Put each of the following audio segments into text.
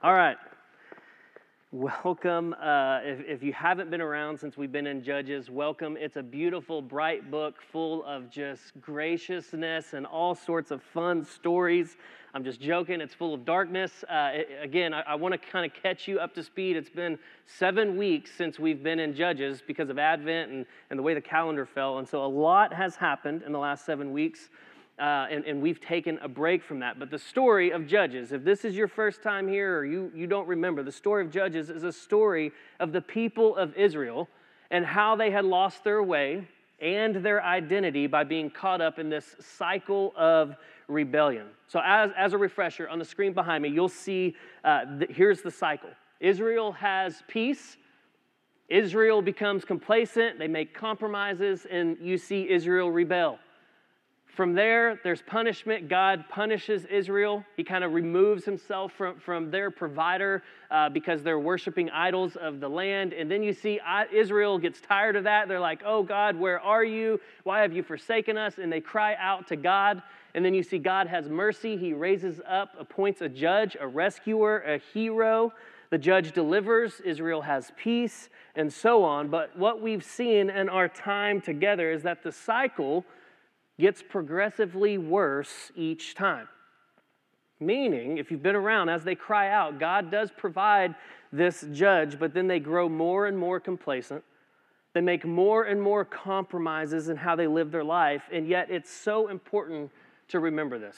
All right. Welcome. Uh, if, if you haven't been around since we've been in Judges, welcome. It's a beautiful, bright book full of just graciousness and all sorts of fun stories. I'm just joking. It's full of darkness. Uh, it, again, I, I want to kind of catch you up to speed. It's been seven weeks since we've been in Judges because of Advent and, and the way the calendar fell. And so a lot has happened in the last seven weeks uh, and, and we've taken a break from that. But the story of Judges, if this is your first time here or you, you don't remember, the story of Judges is a story of the people of Israel and how they had lost their way and their identity by being caught up in this cycle of rebellion. So, as, as a refresher, on the screen behind me, you'll see uh, th- here's the cycle Israel has peace. Israel becomes complacent, they make compromises, and you see Israel rebel. From there, there's punishment. God punishes Israel. He kind of removes himself from, from their provider uh, because they're worshiping idols of the land. And then you see Israel gets tired of that. They're like, Oh, God, where are you? Why have you forsaken us? And they cry out to God. And then you see God has mercy. He raises up, appoints a judge, a rescuer, a hero. The judge delivers, Israel has peace, and so on. But what we've seen in our time together is that the cycle gets progressively worse each time. Meaning, if you've been around, as they cry out, God does provide this judge, but then they grow more and more complacent. They make more and more compromises in how they live their life, and yet it's so important to remember this.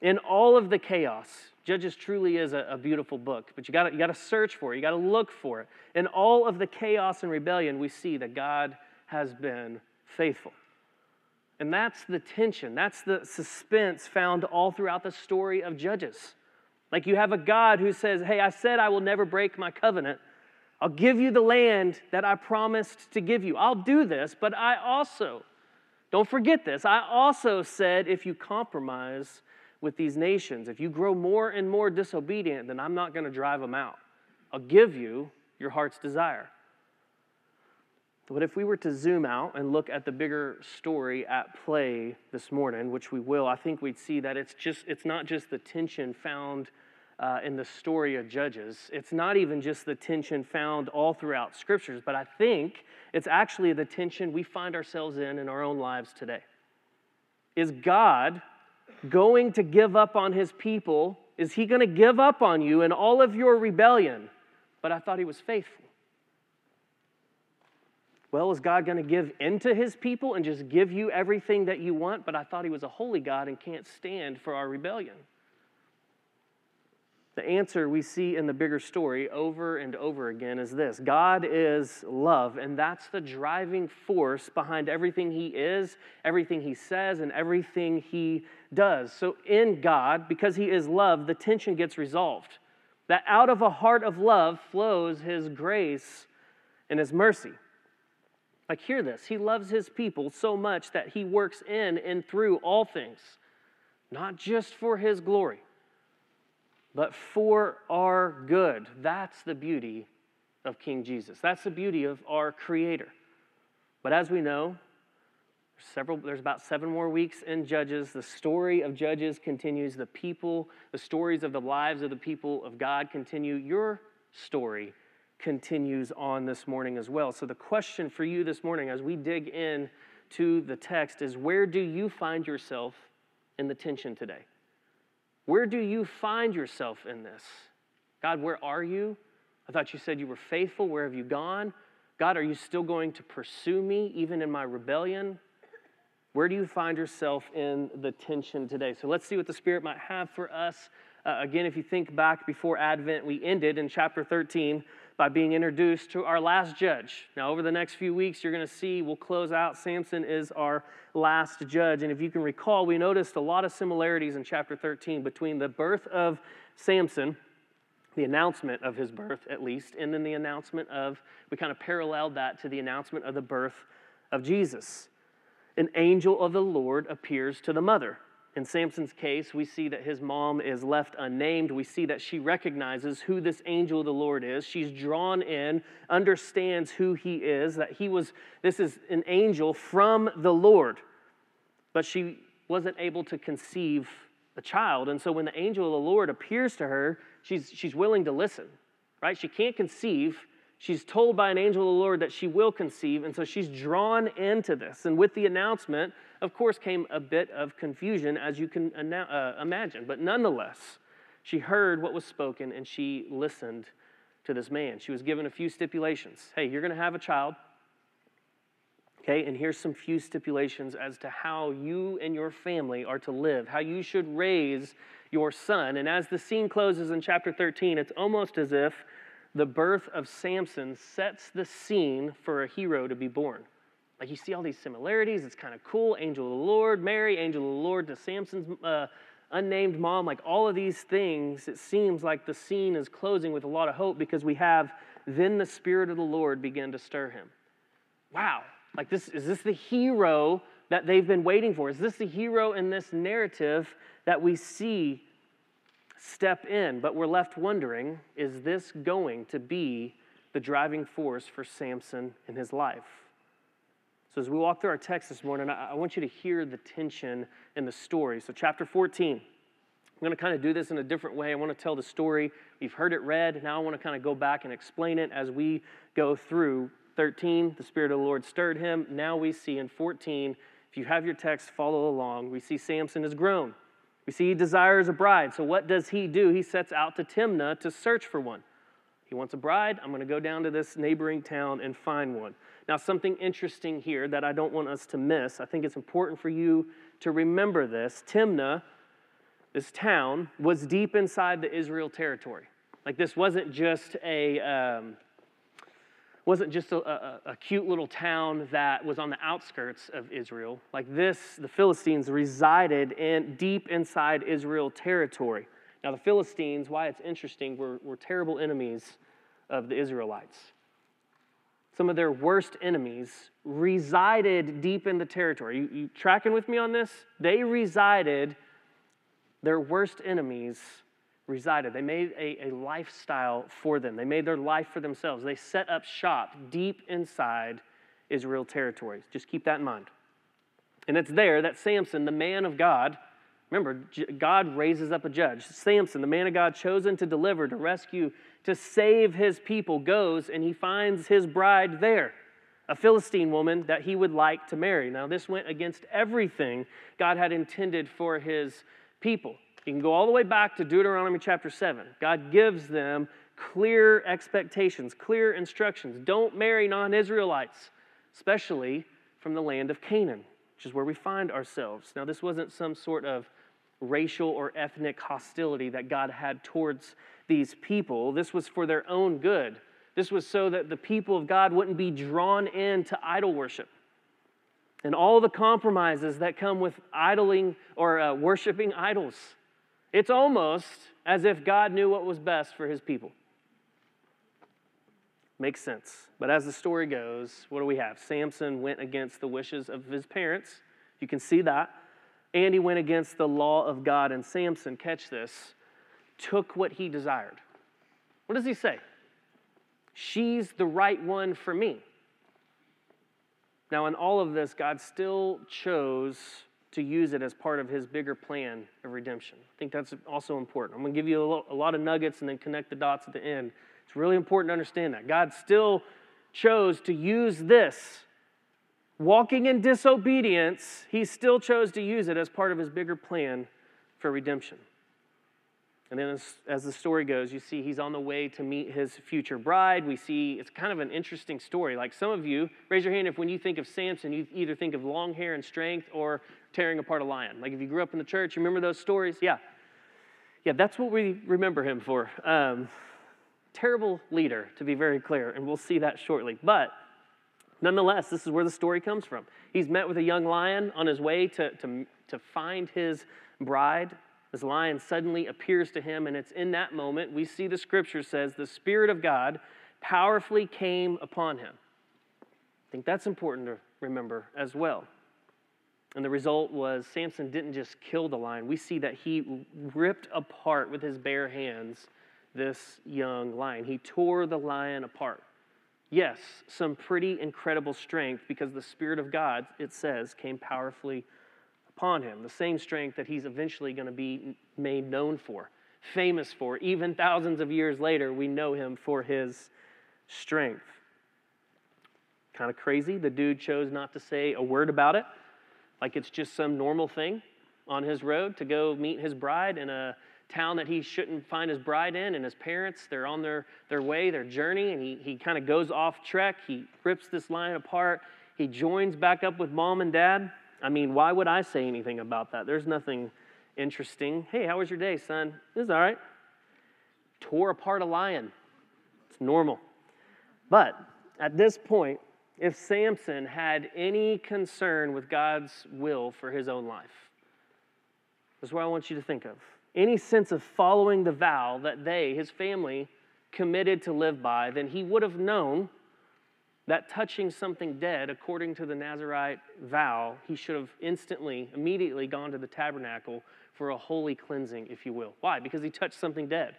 In all of the chaos, Judges truly is a, a beautiful book, but you gotta, you gotta search for it, you got to look for it. In all of the chaos and rebellion, we see that God has been faithful. And that's the tension, that's the suspense found all throughout the story of Judges. Like you have a God who says, Hey, I said I will never break my covenant. I'll give you the land that I promised to give you. I'll do this, but I also, don't forget this, I also said if you compromise with these nations, if you grow more and more disobedient, then I'm not going to drive them out. I'll give you your heart's desire. But if we were to zoom out and look at the bigger story at play this morning, which we will, I think we'd see that it's just it's not just the tension found uh, in the story of Judges. It's not even just the tension found all throughout scriptures, but I think it's actually the tension we find ourselves in in our own lives today. Is God going to give up on his people? Is he going to give up on you and all of your rebellion? But I thought he was faithful. Well, is God going to give into his people and just give you everything that you want? But I thought he was a holy God and can't stand for our rebellion. The answer we see in the bigger story over and over again is this God is love, and that's the driving force behind everything He is, everything He says, and everything He does. So, in God, because He is love, the tension gets resolved. That out of a heart of love flows His grace and His mercy. Like, hear this. He loves his people so much that he works in and through all things, not just for his glory, but for our good. That's the beauty of King Jesus. That's the beauty of our Creator. But as we know, several, there's about seven more weeks in Judges. The story of Judges continues. The people, the stories of the lives of the people of God continue. Your story continues on this morning as well. So, the question for you this morning as we dig in to the text is where do you find yourself in the tension today? Where do you find yourself in this? God, where are you? I thought you said you were faithful. Where have you gone? God, are you still going to pursue me even in my rebellion? Where do you find yourself in the tension today? So let's see what the Spirit might have for us. Uh, again, if you think back before Advent, we ended in chapter 13 by being introduced to our last judge. Now, over the next few weeks, you're going to see we'll close out. Samson is our last judge. And if you can recall, we noticed a lot of similarities in chapter 13 between the birth of Samson, the announcement of his birth at least, and then the announcement of, we kind of paralleled that to the announcement of the birth of Jesus. An angel of the Lord appears to the mother. In Samson's case, we see that his mom is left unnamed. We see that she recognizes who this angel of the Lord is. She's drawn in, understands who he is, that he was, this is an angel from the Lord. But she wasn't able to conceive a child. And so when the angel of the Lord appears to her, she's, she's willing to listen, right? She can't conceive. She's told by an angel of the Lord that she will conceive, and so she's drawn into this. And with the announcement, of course, came a bit of confusion, as you can uh, imagine. But nonetheless, she heard what was spoken and she listened to this man. She was given a few stipulations. Hey, you're going to have a child. Okay, and here's some few stipulations as to how you and your family are to live, how you should raise your son. And as the scene closes in chapter 13, it's almost as if the birth of Samson sets the scene for a hero to be born. Like you see all these similarities, it's kind of cool. Angel of the Lord, Mary, angel of the Lord to Samson's uh, unnamed mom, like all of these things, it seems like the scene is closing with a lot of hope because we have then the Spirit of the Lord begin to stir him. Wow, like, this, is this the hero that they've been waiting for? Is this the hero in this narrative that we see step in? But we're left wondering is this going to be the driving force for Samson in his life? So, as we walk through our text this morning, I want you to hear the tension in the story. So, chapter 14, I'm going to kind of do this in a different way. I want to tell the story. You've heard it read. Now I want to kind of go back and explain it as we go through 13, the Spirit of the Lord stirred him. Now we see in 14, if you have your text, follow along. We see Samson has grown. We see he desires a bride. So what does he do? He sets out to Timnah to search for one. He wants a bride. I'm going to go down to this neighboring town and find one. Now, something interesting here that I don't want us to miss. I think it's important for you to remember this. Timnah, this town, was deep inside the Israel territory. Like this wasn't just a. Um, wasn't just a, a, a, cute little town that was on the outskirts of Israel. Like this, the Philistines resided in deep inside Israel territory. Now, the Philistines, why it's interesting, were, were terrible enemies of the Israelites. Some of their worst enemies resided deep in the territory. You, you tracking with me on this? They resided, their worst enemies resided. They made a, a lifestyle for them, they made their life for themselves. They set up shop deep inside Israel territories. Just keep that in mind. And it's there that Samson, the man of God, remember, God raises up a judge. Samson, the man of God chosen to deliver, to rescue, to save his people, goes and he finds his bride there, a Philistine woman that he would like to marry. Now, this went against everything God had intended for his people. You can go all the way back to Deuteronomy chapter 7. God gives them clear expectations, clear instructions. Don't marry non Israelites, especially from the land of Canaan, which is where we find ourselves. Now, this wasn't some sort of racial or ethnic hostility that God had towards these people, this was for their own good. This was so that the people of God wouldn't be drawn into idol worship and all the compromises that come with idling or uh, worshiping idols. It's almost as if God knew what was best for his people. Makes sense. But as the story goes, what do we have? Samson went against the wishes of his parents. You can see that. And he went against the law of God. And Samson, catch this, took what he desired. What does he say? She's the right one for me. Now, in all of this, God still chose to use it as part of his bigger plan of redemption. I think that's also important. I'm going to give you a lot of nuggets and then connect the dots at the end. It's really important to understand that. God still chose to use this. Walking in disobedience, he still chose to use it as part of his bigger plan for redemption. And then, as, as, the story goes, you see he's on the way to meet his future bride. We see it's kind of an interesting story. Like some of you, raise your hand if when you think of Samson, you either think of long hair and strength or tearing apart a lion. Like if you grew up in the church, you remember those stories? Yeah. Yeah, that's what we remember him for. Um, terrible leader, to be very clear, and we'll see that shortly. But nonetheless, this is where the story comes from. He's met with a young lion on his way to, to, to find his bride. This lion suddenly appears to him, and it's in that moment we see the scripture says the Spirit of God powerfully came upon him. I think that's important to remember as well. And the result was Samson didn't just kill the lion. We see that he ripped apart with his bare hands this young lion. He tore the lion apart. Yes, some pretty incredible strength because the Spirit of God, it says, came powerfully upon him. The same strength that he's eventually going to be made known for. famous for. Even thousands of years later, we know him for his strength. Kind of crazy. The dude chose not to say a word about it, like it's just some normal thing on his road to go meet his bride in a town that he shouldn't find his bride in and his parents they're on their, their way their journey and he, he kind of goes off trek he rips this lion apart he joins back up with mom and dad i mean why would i say anything about that? There's nothing interesting. Hey how was your day son? It was all right. Tore apart a lion. It's normal. But at this point if samson had any concern with god's will for his own life this is what i want you to think of. Any sense of following the vow that they, his family, committed to live by, then he would have known that touching something dead, according to the Nazarite vow, he should have instantly, immediately gone to the tabernacle for a holy cleansing, if you will. Why? Because he touched something dead.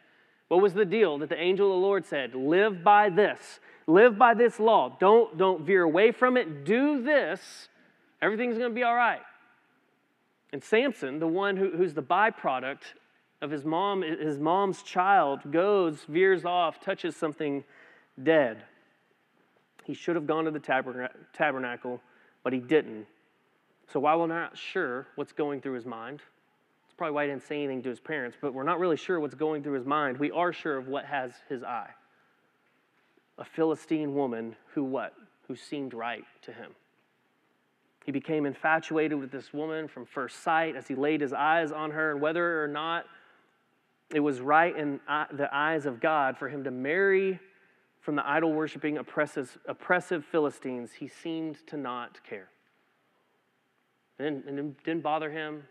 What was the deal that the angel of the Lord said? Live by this. Live by this law. Don't, don't veer away from it. Do this. Everything's going to be all right. And Samson, the one who, who's the byproduct of his mom, his mom's child, goes, veers off, touches something dead. He should have gone to the tabernacle, but he didn't. So while we're not sure what's going through his mind, it's probably why he didn't say anything to his parents, but we're not really sure what's going through his mind. We are sure of what has his eye. A Philistine woman who what? Who seemed right to him. He became infatuated with this woman from first sight as he laid his eyes on her, and whether or not it was right in uh, the eyes of God for him to marry from the idol worshiping oppressive, Philistines, he seemed to not care. And it didn't bother him.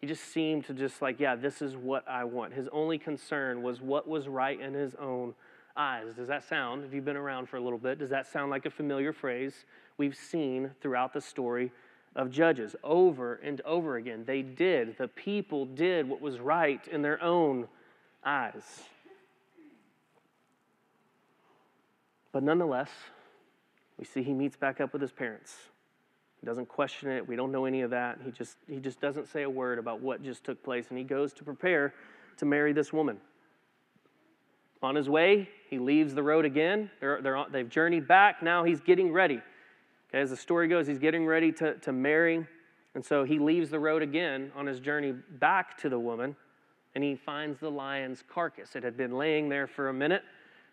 He just seemed to just like, yeah, this is what I want. His only concern was what was right in his own eyes. Does that sound, if you've been around for a little bit, does that sound like a familiar phrase we've seen throughout the story of Judges over and over again? They did, the people did what was right in their own eyes. But nonetheless, we see he meets back up with his parents. He doesn't question it. We don't know any of that. He just, he just doesn't say a word about what just took place, and he goes to prepare to marry this woman. On his way, he leaves the road again. They're, they're, they've journeyed back. Now he's getting ready. Okay, as the story goes, he's getting ready to, to marry. And so he leaves the road again on his journey back to the woman, and he finds the lion's carcass. It had been laying there for a minute.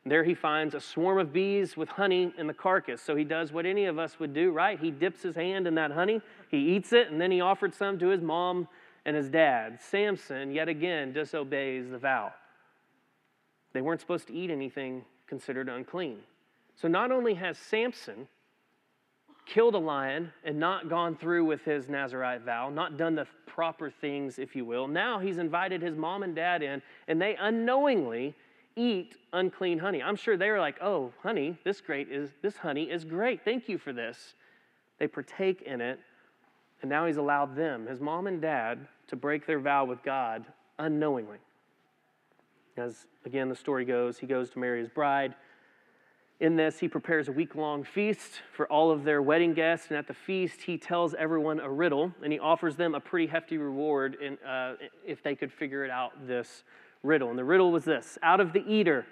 There he finds a swarm of bees with honey in the carcass. So he does what any of us would do, right? He dips his hand in that honey, he eats it, and then he offered some to his mom and his dad. Samson, yet again, disobeys the vow. They weren't supposed to eat anything considered unclean. So not only has Samson killed a lion and not gone through with his Nazarite vow, not done the proper things, if you will, now he's invited his mom and dad in, and they unknowingly eat unclean honey. I'm sure they were like, "Oh, honey, this great is this honey is great. Thank you for this." They partake in it, and now he's allowed them, his mom and dad, to break their vow with God unknowingly. As again the story goes, he goes to marry his bride. In this, he prepares a week long feast for all of their wedding guests. And at the feast, he tells everyone a riddle and he offers them a pretty hefty reward in, uh, if they could figure it out this riddle. And the riddle was this Out of the eater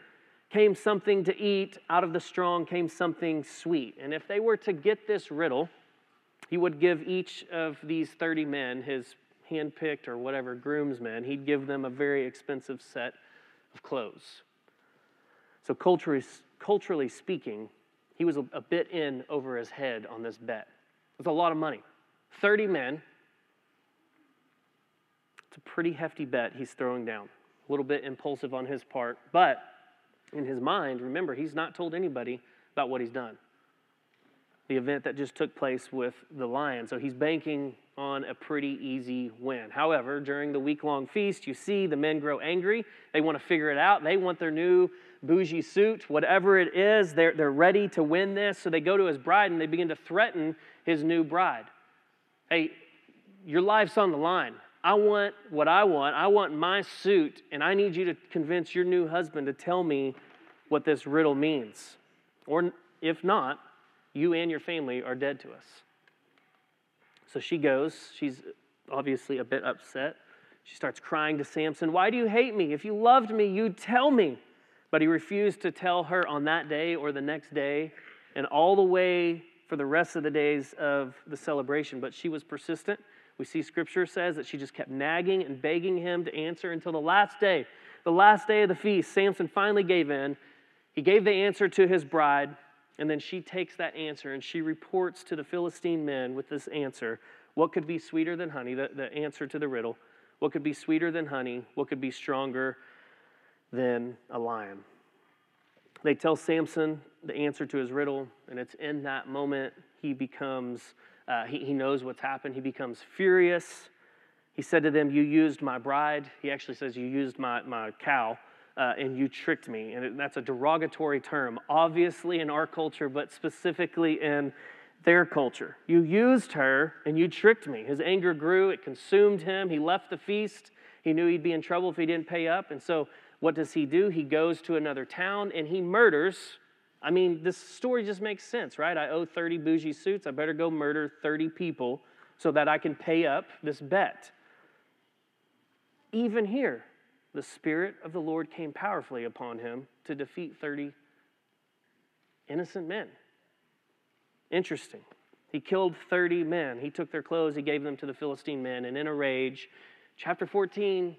came something to eat, out of the strong came something sweet. And if they were to get this riddle, he would give each of these 30 men, his handpicked or whatever groomsmen, he'd give them a very expensive set of clothes. So, culturally, culturally speaking, he was a, a bit in over his head on this bet. It's a lot of money. 30 men. It's a pretty hefty bet he's throwing down. A little bit impulsive on his part, but in his mind, remember, he's not told anybody about what he's done. The event that just took place with the lion. So he's banking on a pretty easy win. However, during the week long feast, you see the men grow angry. They want to figure it out. They want their new bougie suit, whatever it is. They're, they're ready to win this. So they go to his bride and they begin to threaten his new bride. Hey, your life's on the line. I want what I want. I want my suit, and I need you to convince your new husband to tell me what this riddle means. Or if not, you and your family are dead to us. So she goes. She's obviously a bit upset. She starts crying to Samson, Why do you hate me? If you loved me, you'd tell me. But he refused to tell her on that day or the next day and all the way for the rest of the days of the celebration. But she was persistent. We see scripture says that she just kept nagging and begging him to answer until the last day. The last day of the feast, Samson finally gave in. He gave the answer to his bride, and then she takes that answer and she reports to the Philistine men with this answer what could be sweeter than honey, the, the answer to the riddle. What could be sweeter than honey? What could be stronger than a lion? They tell Samson the answer to his riddle, and it's in that moment he becomes, uh, he, he knows what's happened. He becomes furious. He said to them, You used my bride. He actually says, You used my, my cow. Uh, and you tricked me. And that's a derogatory term, obviously in our culture, but specifically in their culture. You used her and you tricked me. His anger grew, it consumed him. He left the feast. He knew he'd be in trouble if he didn't pay up. And so, what does he do? He goes to another town and he murders. I mean, this story just makes sense, right? I owe 30 bougie suits. I better go murder 30 people so that I can pay up this bet. Even here, the Spirit of the Lord came powerfully upon him to defeat 30 innocent men. Interesting. He killed 30 men. He took their clothes, he gave them to the Philistine men, and in a rage, chapter 14,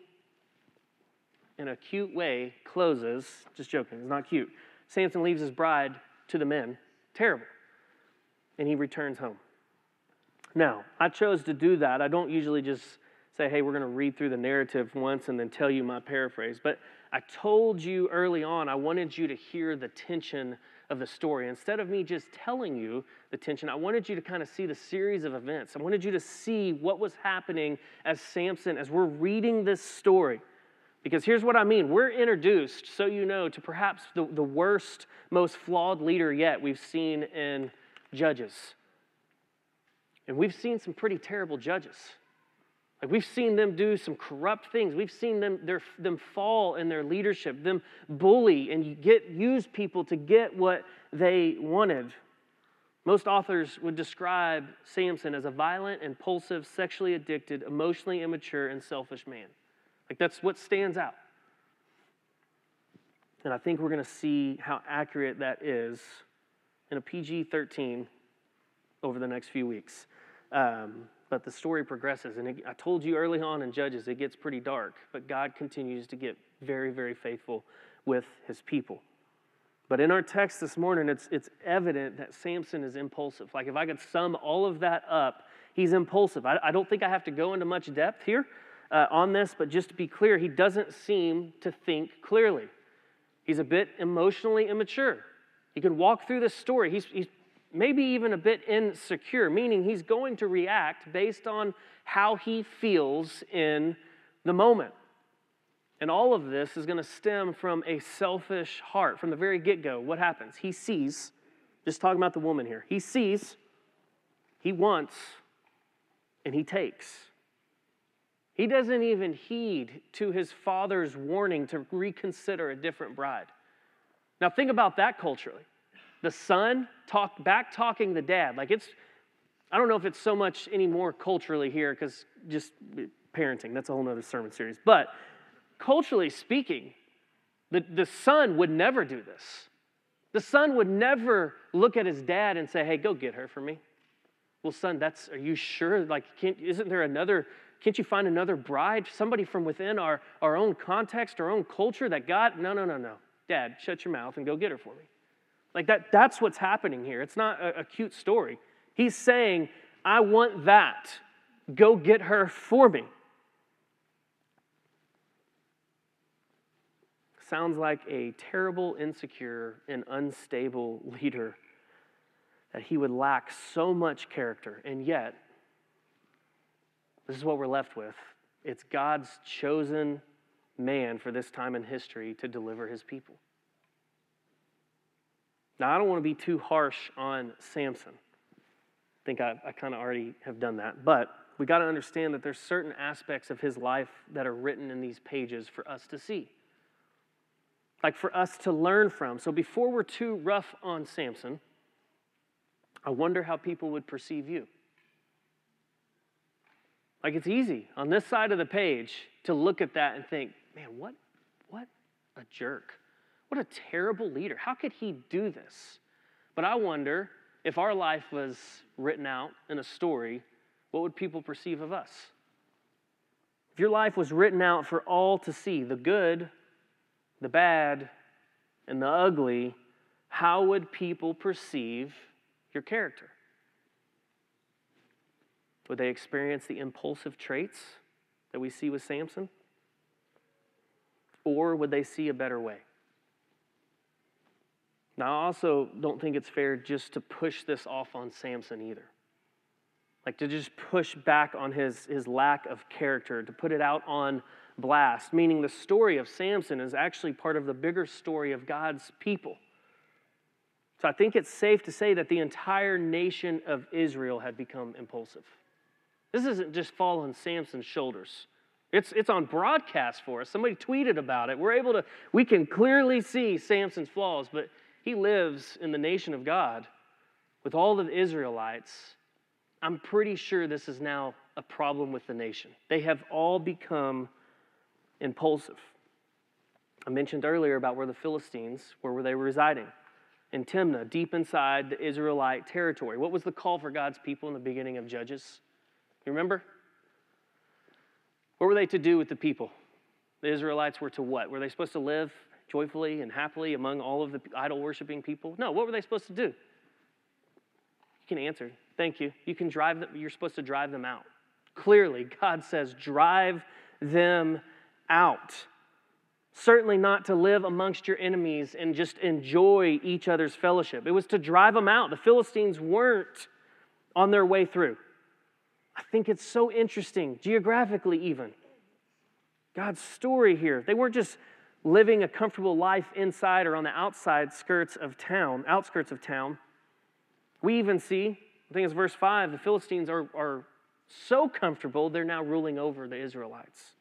in a cute way, closes. Just joking, it's not cute. Samson leaves his bride to the men. Terrible. And he returns home. Now, I chose to do that. I don't usually just say, hey, we're going to read through the narrative once and then tell you my paraphrase. But I told you early on, I wanted you to hear the tension of the story. Instead of me just telling you the tension, I wanted you to kind of see the series of events. I wanted you to see what was happening as Samson, as we're reading this story. Because here's what I mean we're introduced, so you know, to perhaps the, the worst, most flawed leader yet we've seen in Judges. And we've seen some pretty terrible judges. Like we've seen them do some corrupt things. We've seen them, their, them fall in their leadership, them bully and get use people to get what they wanted. Most authors would describe Samson as a violent, impulsive, sexually addicted, emotionally immature, and selfish man. Like that's what stands out. And I think we're going to see how accurate that is in a PG 13 over the next few weeks. Um, but the story progresses. And it, I told you early on in Judges, it gets pretty dark, but God continues to get very, very faithful with his people. But in our text this morning, it's, it's evident that Samson is impulsive. Like if I could sum all of that up, he's impulsive. I, I don't think I have to go into much depth here uh, on this, but just to be clear, he doesn't seem to think clearly. He's a bit emotionally immature. He can walk through this story. He's, he's maybe even a bit insecure, meaning he's going to react based on how he feels in the moment. And all of this is going to stem from a selfish heart. From the very get go, what happens? He sees, just talking about the woman here, he sees, he wants, and he takes. He doesn't even heed to his father's warning to reconsider a different bride. Now, think about that culturally the son talk back talking the dad. Like it's, I don't know if it's so much anymore culturally here because just parenting, that's a whole nother sermon series. But culturally speaking, the, the son would never do this. The son would never look at his dad and say, hey, go get her for me. Well, son, that's, are you sure? Like, isn't there another, can't you find another bride? Somebody from within our, our own context, our own culture that God, no, no, no, no. Dad, shut your mouth and go get her for me. Like that, that's what's happening here. It's not a, a cute story. He's saying, I want that. Go get her for me. Sounds like a terrible, insecure, and unstable leader that he would lack so much character. And yet, this is what we're left with. It's God's chosen man for this time in history to deliver his people. Now, I don't want to be too harsh on Samson. I think I, I kind of already have done that. But we got to understand that there's certain aspects of his life that are written in these pages for us to see, like for us to learn from. So before we're too rough on Samson, I wonder how people would perceive you. Like it's easy on this side of the page to look at that and think, man, what, what a jerk. What a terrible leader. How could he do this? But I wonder if our life was written out in a story, what would people perceive of us? If your life was written out for all to see, the good, the bad, and the ugly, how would people perceive your character? Would they experience the impulsive traits that we see with Samson? Or would they see a better way? Now, I also don't think it's fair just to push this off on Samson either. Like to just push back on his, his lack of character, to put it out on blast, meaning the story of Samson is actually part of the bigger story of God's people. So I think it's safe to say that the entire nation of Israel had become impulsive. This isn't just fall on Samson's shoulders. It's, it's on broadcast for us. Somebody tweeted about it. We're able to, we can clearly see Samson's flaws, but he lives in the nation of God with all the Israelites. I'm pretty sure this is now a problem with the nation. They have all become impulsive. I mentioned earlier about where the Philistines, where were they residing? In Timnah, deep inside the Israelite territory. What was the call for God's people in the beginning of Judges? You remember? What were they to do with the people? The Israelites were to what? Were they supposed to live joyfully and happily among all of the idol worshiping people? No, what were they supposed to do? You can answer. Thank you. You can drive them, you're supposed to drive them out. Clearly, God says, drive them out. Certainly not to live amongst your enemies and just enjoy each other's fellowship. It was to drive them out. The Philistines weren't on their way through. I think it's so interesting, geographically, even. God's story here. They weren't just living a comfortable life inside or on the outside skirts of town, outskirts of town. We even see, I think it's verse 5, the Philistines are, are so comfortable, they're now ruling over the Israelites.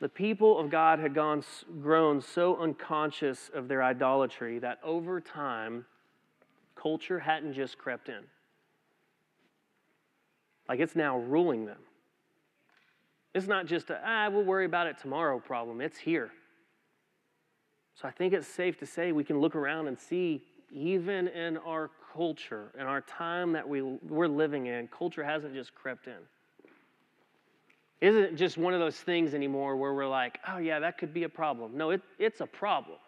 The people of God had gone, grown so unconscious of their idolatry that over time, culture hadn't just crept in. Like it's now ruling them. It's not just a, ah, we'll worry about it tomorrow problem. It's here. So I think it's safe to say we can look around and see, even in our culture, in our time that we, we're living in, culture hasn't just crept in. Isn't just one of those things anymore where we're like, oh, yeah, that could be a problem. No, it, it's a problem.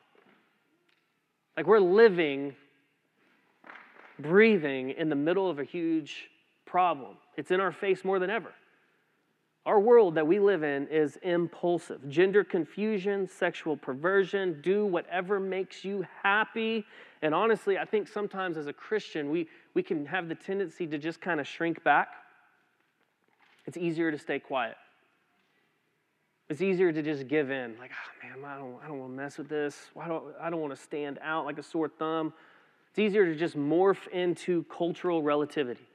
Like we're living, breathing in the middle of a huge problem. It's in our face more than ever. Our world that we live in is impulsive. Gender confusion, sexual perversion, do whatever makes you happy. And honestly, I think sometimes as a Christian, we, we can have the tendency to just kind of shrink back. It's easier to stay quiet. It's easier to just give in. Like, oh man, I don't, I don't want to mess with this. Why don't, I don't want to stand out like a sore thumb. It's easier to just morph into cultural relativity.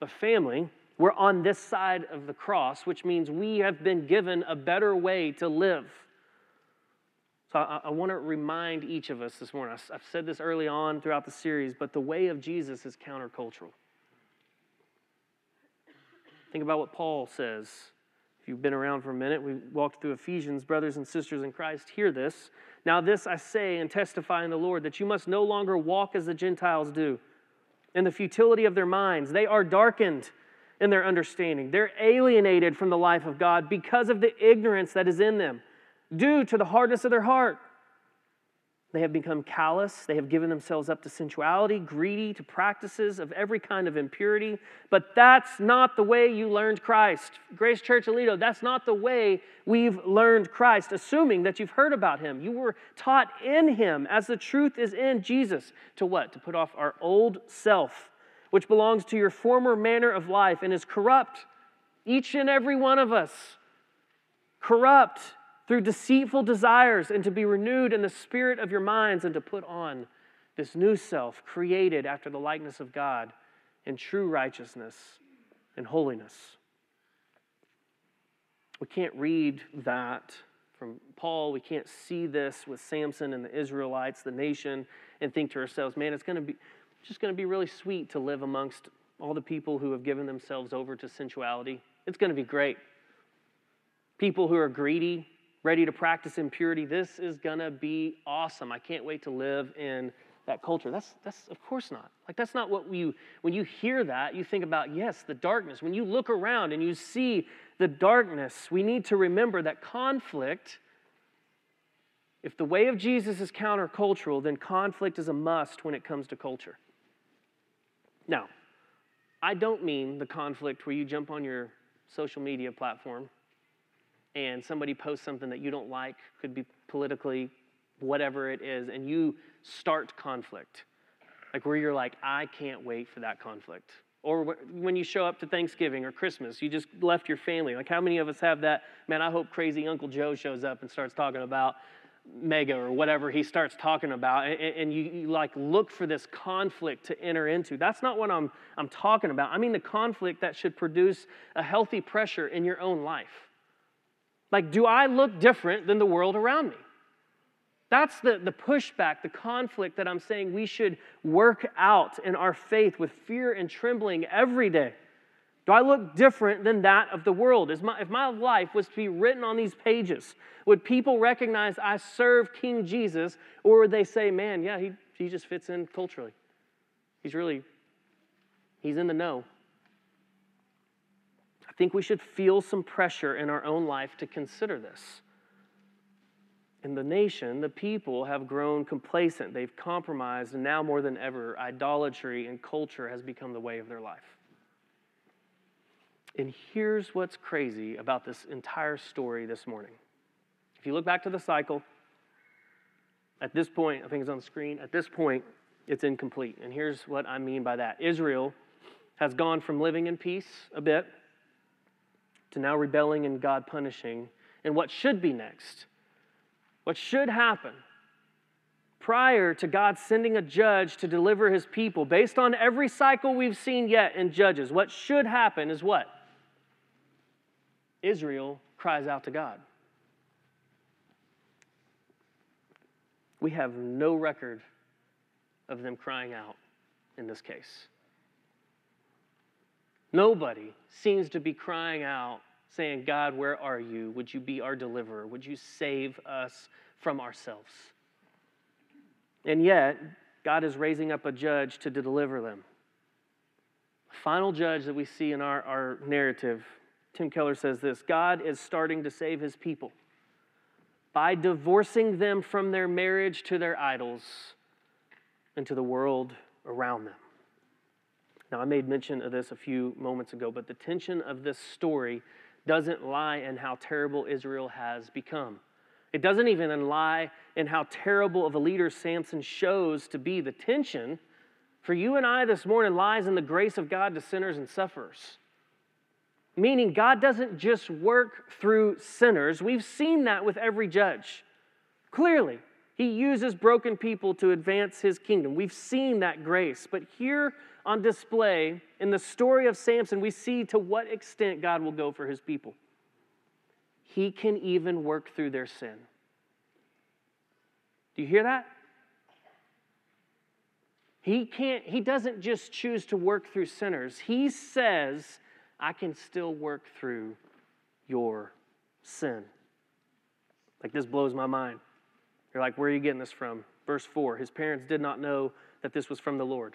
But family, we're on this side of the cross, which means we have been given a better way to live. So I, I want to remind each of us this morning. I've said this early on throughout the series, but the way of Jesus is countercultural. Think about what Paul says. If you've been around for a minute, we walked through Ephesians, brothers and sisters in Christ, hear this. Now, this I say and testify in the Lord that you must no longer walk as the Gentiles do in the futility of their minds. They are darkened in their understanding. They're alienated from the life of God because of the ignorance that is in them, due to the hardness of their heart. They have become callous. They have given themselves up to sensuality, greedy to practices of every kind of impurity. But that's not the way you learned Christ. Grace Church Aledo, that's not the way we've learned Christ, assuming that you've heard about him. You were taught in him as the truth is in Jesus. To what? To put off our old self, which belongs to your former manner of life and is corrupt. Each and every one of us, corrupt through deceitful desires and to be renewed in the spirit of your minds and to put on this new self created after the likeness of God in true righteousness and holiness. We can't read that from Paul. We can't see this with Samson and the Israelites, the nation, and think to ourselves, man, it's going to be just going to be really sweet to live amongst all the people who have given themselves over to sensuality. It's going to be great. people who are greedy, ready to practice impurity. This is to be awesome. I can't wait to live in that culture. That's, that's of course not. Like, that's not what you, when you hear that, you think about, yes, the darkness. When you look around and you see the darkness, we need to remember that conflict, if the way of Jesus is countercultural, then conflict is a must when it comes to culture. Now, I don't mean the conflict where you jump on your social media platform and somebody posts something that you don't like, could be politically whatever it is, and you start conflict. Like where you're like, I can't wait for that conflict. Or when you show up to Thanksgiving or Christmas, you just left your family. Like, how many of us have that? Man, I hope crazy Uncle Joe shows up and starts talking about MAGA or whatever he starts talking about, and, you, like look for this conflict to enter into. That's not what I'm, I'm talking about. I mean the conflict that should produce a healthy pressure in your own life. Like, do I look different than the world around me? That's the, the pushback, the conflict that I'm saying we should work out in our faith with fear and trembling every day. Do I look different than that of the world? My, if my life was to be written on these pages, would people recognize I serve King Jesus, or would they say, man, yeah, he, he just fits in culturally? He's really, he's in the know think we should feel some pressure in our own life to consider this. In the nation, the people have grown complacent. They've compromised, and now more than ever, idolatry and culture has become the way of their life. And here's what's crazy about this entire story this morning. If you look back to the cycle, at this point, I think it's on the screen, at this point, it's incomplete. And here's what I mean by that Israel has gone from living in peace a bit to now rebelling and God punishing, and what should be next. What should happen prior to God sending a judge to deliver his people, based on every cycle we've seen yet in Judges, what should happen is what? Israel cries out to God. We have no record of them crying out in this case. Nobody seems to be crying out, saying, God, where are you? Would you be our deliverer? Would you save us from ourselves? And yet, God is raising up a judge to deliver them. The final judge that we see in our, our narrative, Tim Keller says this God is starting to save his people by divorcing them from their marriage to their idols and to the world around them. Now, I made mention of this a few moments ago, but the tension of this story doesn't lie in how terrible Israel has become. It doesn't even lie in how terrible of a leader Samson shows to be. The tension for you and I this morning lies in the grace of God to sinners and sufferers. Meaning, God doesn't just work through sinners. We've seen that with every judge. Clearly, He uses broken people to advance His kingdom. We've seen that grace. But here on display in the story of Samson, we see to what extent God will go for his people. He can even work through their sin. Do you hear that? He can't he doesn't just choose to work through sinners. He says, I can still work through your sin. Like this blows my mind. You're like, where are you getting this from? Verse 4 His parents did not know that this was from the Lord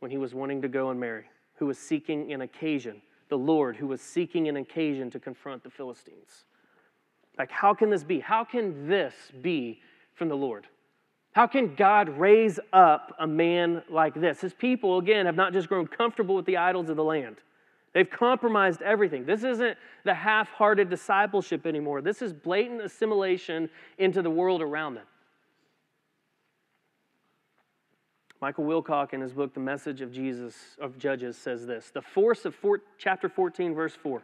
when he was wanting to go and marry, who was seeking an occasion, the Lord who was seeking an occasion to confront the Philistines. Like, how can this be? How can this be from the Lord? How can God raise up a man like this? His people, again, have not just grown comfortable with the idols of the land. They've compromised everything. This isn't the half hearted discipleship anymore. This is blatant assimilation into the world around them. Michael Wilcock, in his book, The Message of Jesus of Judges, says this The force of four, chapter 14, verse 4,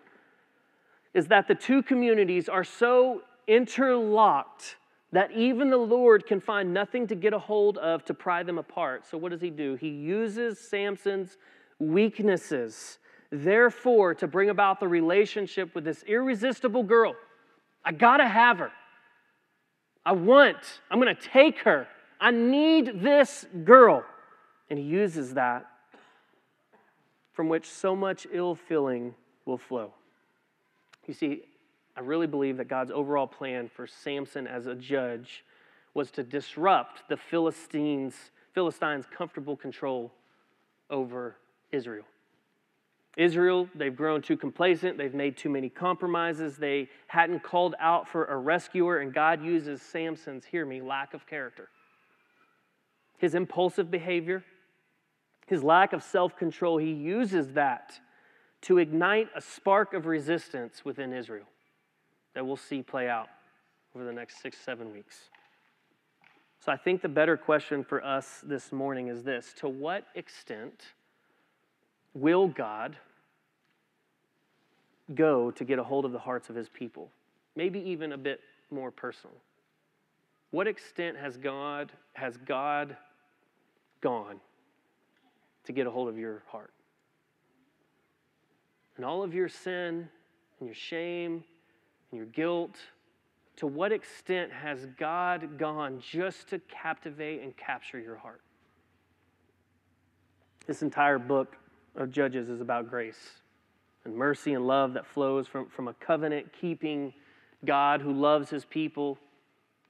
is that the two communities are so interlocked that even the Lord can find nothing to get a hold of to pry them apart. So, what does he do? He uses Samson's weaknesses, therefore, to bring about the relationship with this irresistible girl. I gotta have her. I want, I'm gonna take her. I need this girl. And he uses that from which so much ill feeling will flow. You see, I really believe that God's overall plan for Samson as a judge was to disrupt the Philistines, Philistines' comfortable control over Israel. Israel, they've grown too complacent. They've made too many compromises. They hadn't called out for a rescuer, and God uses Samson's, hear me, lack of character. His impulsive behavior, his lack of self control, he uses that to ignite a spark of resistance within Israel that we'll see play out over the next six, seven weeks. So I think the better question for us this morning is this To what extent will God go to get a hold of the hearts of his people? Maybe even a bit more personal. What extent has God has God gone to get a hold of your heart? And all of your sin and your shame and your guilt, to what extent has God gone just to captivate and capture your heart? This entire book of Judges is about grace and mercy and love that flows from, from a covenant keeping God who loves his people,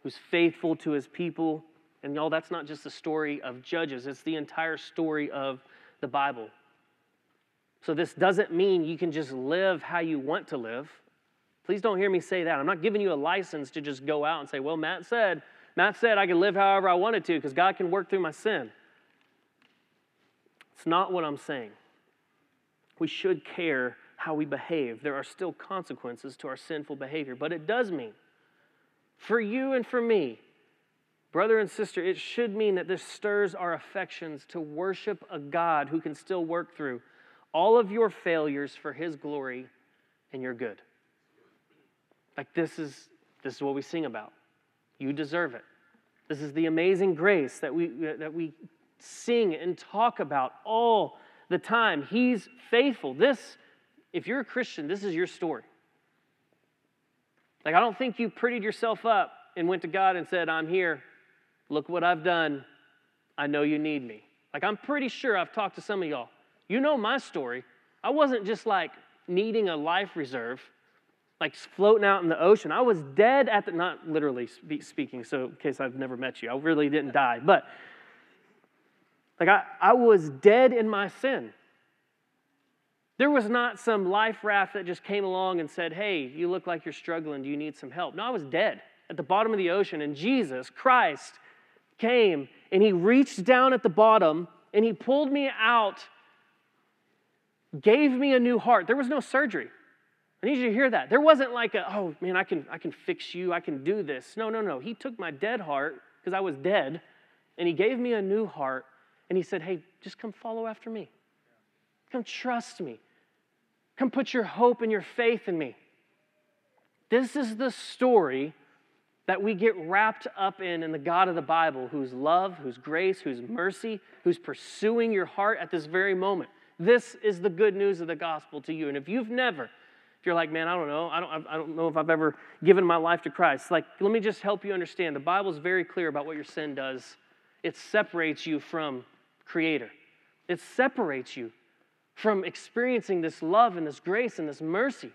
who's faithful to his people. And y'all, that's not just the story of Judges, it's the entire story of the Bible. So, this doesn't mean you can just live how you want to live. Please don't hear me say that. I'm not giving you a license to just go out and say, well, Matt said, Matt said I could live however I wanted to because God can work through my sin. It's not what I'm saying. We should care how we behave. There are still consequences to our sinful behavior, but it does mean, for you and for me, brother and sister, it should mean that this stirs our affections to worship a God who can still work through all of your failures for his glory and your good. Like this is this is what we sing about. You deserve it. This is the amazing grace that we that we sing and talk about all the time. He's faithful. This if you're a Christian, this is your story. Like I don't think you prettied yourself up and went to God and said, "I'm here. Look what I've done. I know you need me." Like I'm pretty sure I've talked to some of y'all. You know my story. I wasn't just like needing a life reserve like floating out in the ocean. I was dead at the, not literally speaking, so in case I've never met you, I really didn't die, but like I, I was dead in my sin. There was not some life raft that just came along and said, Hey, you look like you're struggling. Do you need some help? No, I was dead at the bottom of the ocean, and Jesus, Christ, came and he reached down at the bottom and he pulled me out, gave me a new heart. There was no surgery. I need you to hear that. There wasn't like a, oh man, I can, I can fix you, I can do this. No, no, no. He took my dead heart, because I was dead, and he gave me a new heart, and he said, hey, just come follow after me. Come trust me. Come put your hope and your faith in me. This is the story that we get wrapped up in in the God of the Bible, whose love, whose grace, whose mercy, who's pursuing your heart at this very moment. This is the good news of the gospel to you. And if you've never, if you're like, man, I don't know, I don't, I don't know if I've ever given my life to Christ, like, let me just help you understand. The Bible is very clear about what your sin does. It separates you from Creator. It separates you from experiencing this love and this grace and this mercy.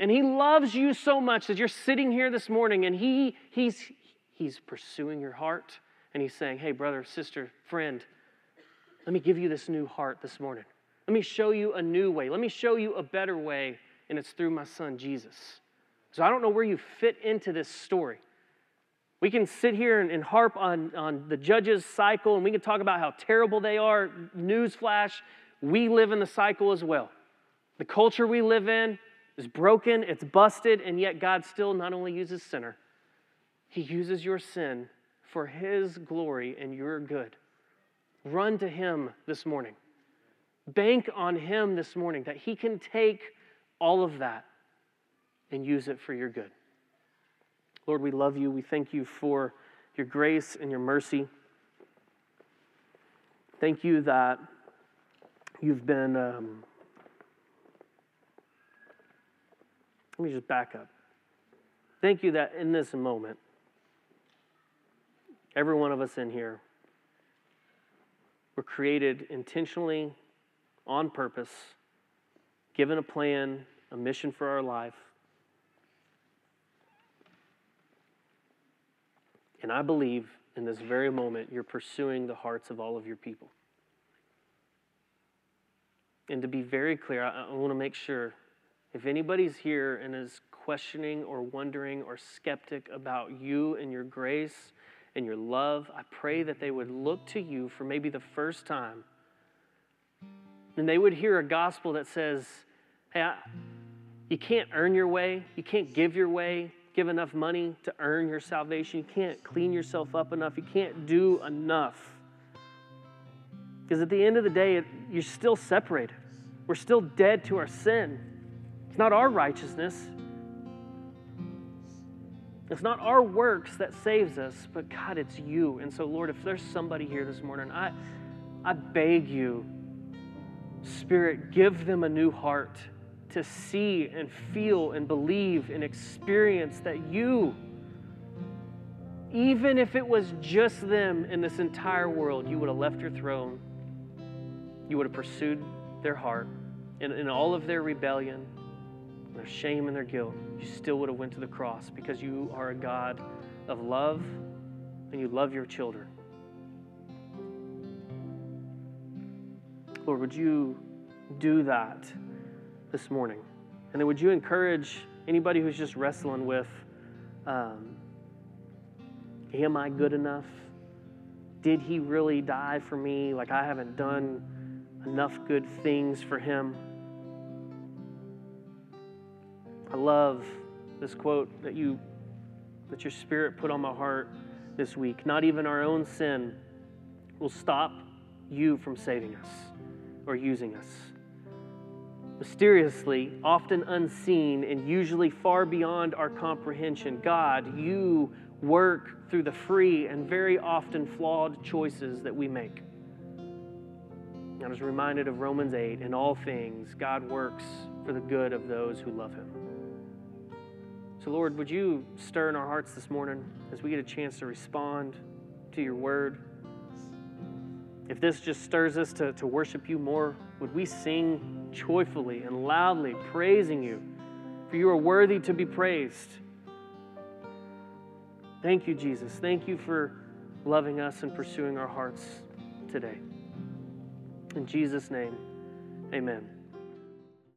And He loves you so much that you're sitting here this morning and He He's He's pursuing your heart and He's saying, Hey, brother, sister, friend, let me give you this new heart this morning. Let me show you a new way. Let me show you a better way, and it's through my son Jesus. So I don't know where you fit into this story. We can sit here and, and harp on, on the judges' cycle, and we can talk about how terrible they are. Newsflash, we live in the cycle as well. The culture we live in is broken, it's busted, and yet God still not only uses sinner, He uses your sin for His glory and your good. Run to Him this morning. Bank on Him this morning that He can take all of that and use it for your good. Lord, we love you. We thank you for your grace and your mercy. Thank you that you've been. Um, Let me just back up. Thank you that in this moment, every one of us in here were created intentionally, on purpose, given a plan, a mission for our life. And I believe in this very moment you're pursuing the hearts of all of your people. And to be very clear, I, I want to make sure if anybody's here and is questioning or wondering or skeptic about you and your grace and your love, I pray that they would look to you for maybe the first time. And they would hear a gospel that says, hey, I, you can't earn your way, you can't give your way, give enough money to earn your salvation, you can't clean yourself up enough, you can't do enough. Because at the end of the day, you're still separated. We're still dead to our sin. It's not our righteousness, it's not our works that saves us, but God, it's you. And so, Lord, if there's somebody here this morning, I, I beg you, Spirit, give them a new heart to see and feel and believe and experience that you, even if it was just them in this entire world, you would have left your throne. You would have pursued their heart in, in all of their rebellion, their shame and their guilt, you still would have went to the cross because you are a God of love and you love your children. Lord, would you do that this morning? And then would you encourage anybody who's just wrestling with, um, am I good enough? Did he really die for me? Like I haven't done enough good things for him. I love this quote that you that your spirit put on my heart this week. Not even our own sin will stop you from saving us or using us. Mysteriously, often unseen, and usually far beyond our comprehension, God, you work through the free and very often flawed choices that we make. I was reminded of Romans 8 in all things, God works for the good of those who love him. So, Lord, would you stir in our hearts this morning as we get a chance to respond to your word? If this just stirs us to, to worship you more, would we sing joyfully and loudly, praising you? For you are worthy to be praised. Thank you, Jesus. Thank you for loving us and pursuing our hearts today. In Jesus' name, amen.